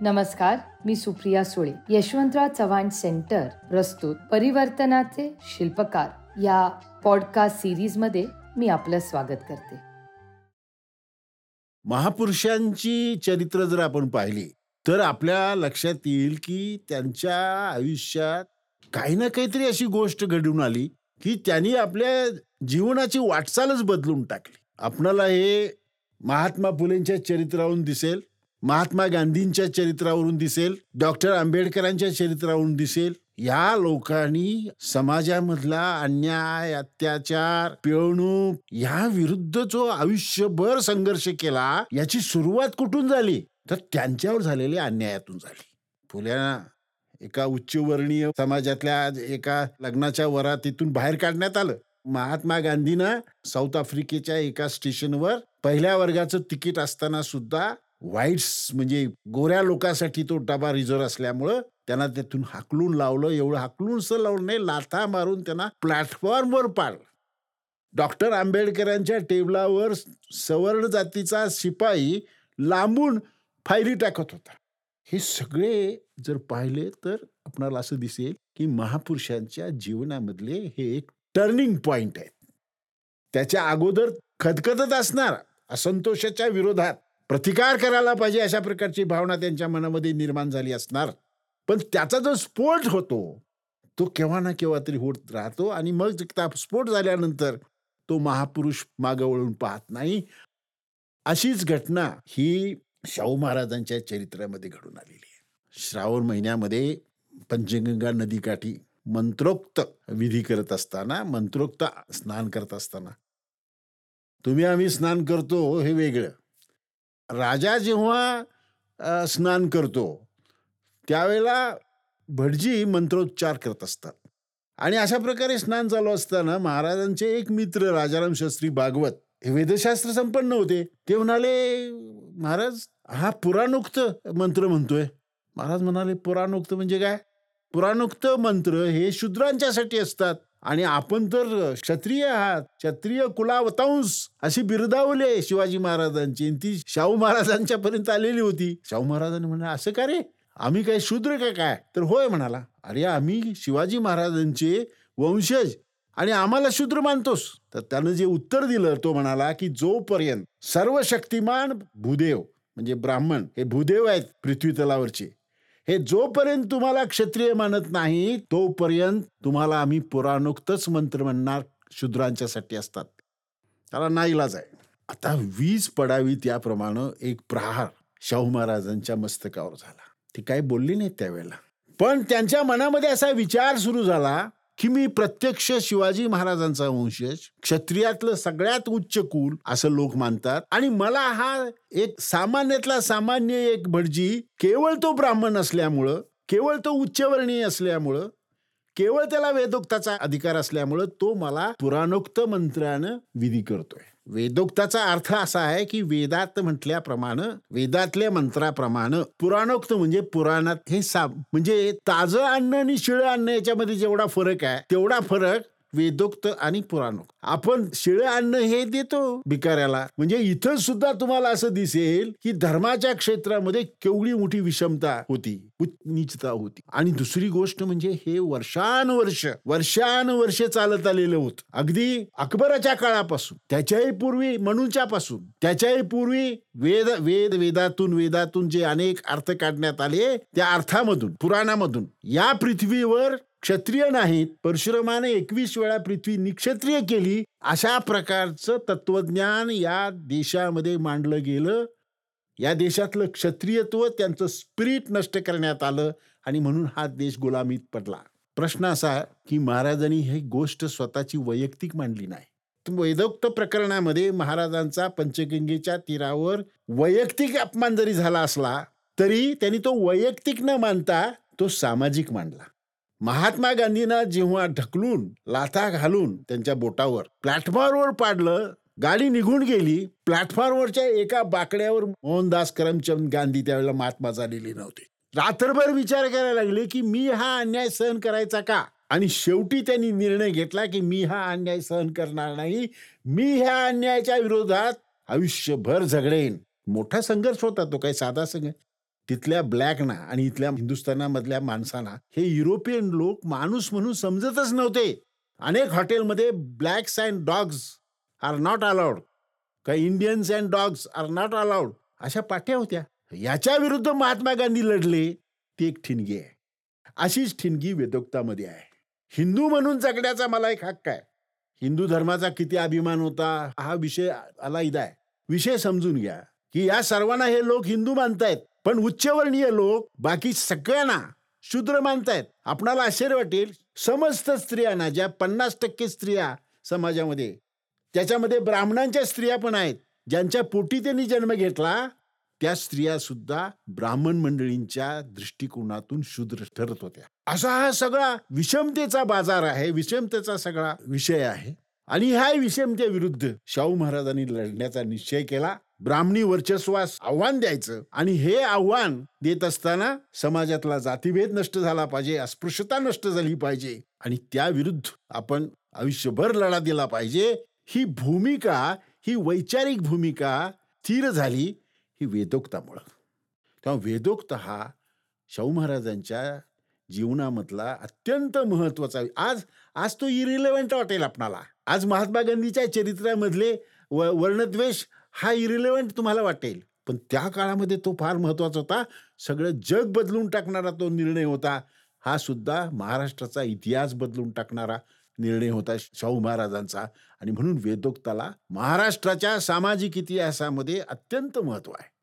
नमस्कार मी सुप्रिया सुळे यशवंतराव चव्हाण सेंटर प्रस्तुत परिवर्तनाचे शिल्पकार. या पॉडकास्ट सिरीजमध्ये मी आपलं स्वागत करते. महापुरुषांची चरित्र जर आपण पाहिली तर आपल्या लक्षात येईल की त्यांच्या आयुष्यात काही ना काहीतरी अशी गोष्ट घडून आली की त्यांनी आपल्या जीवनाची वाटचालच बदलून टाकली. आपणाला हे महात्मा फुलेंच्या चरित्रावरून दिसेल महात्मा गांधींच्या चरित्रावरून दिसेल डॉक्टर आंबेडकरांच्या चरित्रावरून दिसेल या लोकांनी समाजामधला अन्याय अत्याचार पिळवणूक या विरुद्ध जो आयुष्यभर संघर्ष केला याची सुरुवात कुठून झाली? तर त्यांच्यावर झालेल्या अन्यायातून झाली. फुल्यांना एका उच्चवर्णीय समाजातल्या एका लग्नाच्या वरातीतून बाहेर काढण्यात आलं. महात्मा गांधींना साऊथ आफ्रिकेच्या एका स्टेशनवर पहिल्या वर्गाचं तिकीट असताना सुद्धा व्हाईट्स म्हणजे गोऱ्या लोकांसाठी तो डबा रिझर्व असल्यामुळं त्यांना त्यातून हाकलून लावलं. एवढं हाकलून सर लावलं नाही लाथा मारून त्यांना प्लॅटफॉर्मवर पाडलं. डॉक्टर आंबेडकरांच्या टेबलावर सवर्ण जातीचा शिपाई लांबून फायली टाकत होता. हे सगळे जर पाहिले तर आपणाला असं दिसेल की महापुरुषांच्या जीवनामधले हे एक टर्निंग पॉइंट आहेत. त्याच्या अगोदर खदखदत असणार असंतोषाच्या विरोधात प्रतिकार करायला पाहिजे अशा प्रकारची भावना त्यांच्या मनामध्ये निर्माण झाली असणार. पण त्याचा जो स्फोट होतो तो केव्हा ना केव्हा तरी होत राहतो आणि मग स्फोट झाल्यानंतर तो महापुरुष मागं वळून पाहत नाही. अशीच घटना ही शाहू महाराजांच्या चरित्रामध्ये घडून आलेली आहे. श्रावण महिन्यामध्ये पंचगंगा नदीकाठी मंत्रोक्त विधी करत असताना मंत्रोक्त स्नान करत असताना. तुम्ही आम्ही स्नान करतो हे वेगळं. राजा जेव्हा स्नान करतो त्यावेळेला भटजी मंत्रोच्चार करत असतात. आणि अशा प्रकारे स्नान चालू असताना महाराजांचे एक मित्र राजाराम शास्त्री भागवत हे वेदशास्त्र संपन्न होते. ते म्हणाले महाराज हा पुराणोक्त मंत्र म्हणतोय. महाराज म्हणाले पुराणोक्त म्हणजे काय? पुराणोक्त मंत्र हे शूद्रांच्यासाठी असतात. आणि आपण तर क्षत्रिय आहात. क्षत्रिय कुलावतांश अशी बिरदावले शिवाजी महाराजांची. ती शाहू महाराजांच्या पर्यंत आलेली होती. शाहू महाराजांनी म्हणा असं का रे? आम्ही काय शूद्र का काय? तर होय म्हणाला अरे आम्ही शिवाजी महाराजांचे वंशज आणि आम्हाला शूद्र मानतोस. तर त्यानं जे उत्तर दिलं तो म्हणाला की जोपर्यंत सर्व शक्तिमान भूदेव म्हणजे ब्राह्मण हे भूदेव आहेत पृथ्वी तलावरचे हे जोपर्यंत तुम्हाला क्षत्रिय मानत नाही तोपर्यंत तुम्हाला आम्ही पुराणोक्तच मंत्र म्हणणार शूद्रांच्यासाठी असतात. त्याला नाईलाज आहे. आता वीज पडावी त्याप्रमाणे एक प्रहार शाहू महाराजांच्या मस्तकावर झाला. ते काय बोलली नाही त्यावेळेला. पण त्यांच्या मनामध्ये असा विचार सुरू झाला की मी प्रत्यक्ष शिवाजी महाराजांचा वंशज क्षत्रियातलं सगळ्यात उच्च कुल असं लोक मानतात. आणि मला हा एक सामान्यातला सामान्य एक भटजी केवळ तो ब्राह्मण असल्यामुळं केवळ तो उच्चवर्णीय असल्यामुळं केवळ त्याला वेदोक्ताचा अधिकार असल्यामुळं तो मला पुराणोक्त मंत्रानं विधी करतोय. वेदोक्ताचा अर्थ असा आहे की वेदात म्हटल्याप्रमाणे वेदातल्या मंत्राप्रमाणे पुराणोक्त म्हणजे पुराणात हे सा म्हणजे ताजं अन्न आणि शिळं अन्न याच्यामध्ये जेवढा फरक आहे तेवढा फरक वेदोक्त आणि पुराणोक्त. आपण शिळं अन्न हे देतो भिकाऱ्याला. म्हणजे इथं सुद्धा तुम्हाला असं दिसेल की धर्माच्या क्षेत्रामध्ये केवढी मोठी विषमता होती नीचता होती. आणि दुसरी गोष्ट म्हणजे हे वर्षानुवर्ष वर्षानुवर्ष चालत आलेलं होत. अगदी अकबराच्या काळापासून त्याच्याही पूर्वी मनुच्या पासून त्याच्याही पूर्वी वेद वेद वेदातून वेदातून जे अनेक अर्थ काढण्यात आले त्या अर्थामधून पुराणामधून या पृथ्वीवर क्षत्रिय नाहीत परशुरामाने एकवीस वेळा पृथ्वी निक्षत्रिय केली अशा प्रकारचं तत्वज्ञान या देशामध्ये मांडलं गेलं. या देशातलं क्षत्रियत्व त्यांचं स्पिरिट नष्ट करण्यात आलं आणि म्हणून हा देश गुलामीत पडला. प्रश्न असा की महाराजांनी ही गोष्ट स्वतःची वैयक्तिक मांडली नाही. वैदोक्त प्रकरणामध्ये महाराजांचा पंचगंगेच्या तीरावर वैयक्तिक अपमान जरी झाला असला तरी त्यांनी तो वैयक्तिक न मानता तो सामाजिक मांडला. महात्मा गांधींना जेव्हा ढकलून लाथा घालून त्यांच्या बोटावर प्लॅटफॉर्मवर पाडलं गाडी निघून गेली प्लॅटफॉर्मवरच्या एका बाकड्यावर मोहनदास करमचंद गांधी त्यावेळेला महात्मा झालेली नव्हते. रात्रभर विचार करायला लागले की मी हा अन्याय सहन करायचा का? आणि शेवटी त्यांनी निर्णय घेतला की मी हा अन्याय सहन करणार नाही मी ह्या अन्यायाच्या विरोधात आयुष्यभर झगडेन. मोठा संघर्ष होता तो काही साधा संघर्ष तिथल्या ब्लॅकना आणि इथल्या हिंदुस्थानामधल्या माणसांना हे युरोपियन लोक माणूस म्हणून समजतच नव्हते. अनेक हॉटेलमध्ये blacks and dogs are not allowed. का Indians and dogs are not allowed. अशा पाट्या होत्या. याच्या विरुद्ध महात्मा गांधी लढले. ती एक ठिणगी आहे. अशीच ठिणगी वेदोक्तामध्ये आहे. हिंदू म्हणून जगण्याचा मला एक हक्क आहे. हिंदू धर्माचा किती अभिमान होता हा विषय आला इदा आहे. विषय समजून घ्या की या सर्वांना हे लोक हिंदू मानतायत. पण उच्चवर्णीय लोक बाकी सगळ्यांना शूद्र मानतायत. आपणाला आश्चर्य वाटेल समस्त स्त्रियांना ज्या पन्नास टक्के स्त्रिया समाजामध्ये त्याच्यामध्ये ब्राह्मणांच्या स्त्रिया पण आहेत. ज्यांच्या पोटी त्यांनी जन्म घेतला त्या स्त्रिया सुद्धा ब्राह्मण मंडळींच्या दृष्टिकोनातून शूद्र ठरत होत्या. असा हा सगळा विषमतेचा बाजार आहे. विषमतेचा सगळा विषय आहे. आणि ह्या विषमतेविरुद्ध शाहू महाराजांनी लढण्याचा निश्चय केला. ब्राह्मणी वर्चस्वास आव्हान द्यायचं आणि हे आव्हान देत असताना समाजातला जातीभेद नष्ट झाला पाहिजे अस्पृश्यता नष्ट झाली पाहिजे आणि त्या विरुद्ध आपण आयुष्यभर लढा दिला पाहिजे. ही भूमिका ही वैचारिक भूमिका स्थिर झाली ही वेदोक्तामुळं. तेव्हा वेदोक्त हा शाहू महाराजांच्या जीवनामधला अत्यंत महत्त्वाचा आज आज तो इरिलेव्हंट वाटेल आपणाला. आज महात्मा गांधीच्या चरित्रामधले व वर्णद्वेष हा इरिलेव्हंट तुम्हाला वाटेल. पण त्या काळामध्ये तो फार महत्त्वाचा होता. सगळं जग बदलून टाकणारा तो निर्णय होता. हा सुद्धा महाराष्ट्राचा इतिहास बदलून टाकणारा निर्णय होता शाहू महाराजांचा. आणि म्हणून वेदोक्ताला महाराष्ट्राच्या सामाजिक इतिहासामध्ये अत्यंत महत्त्व आहे.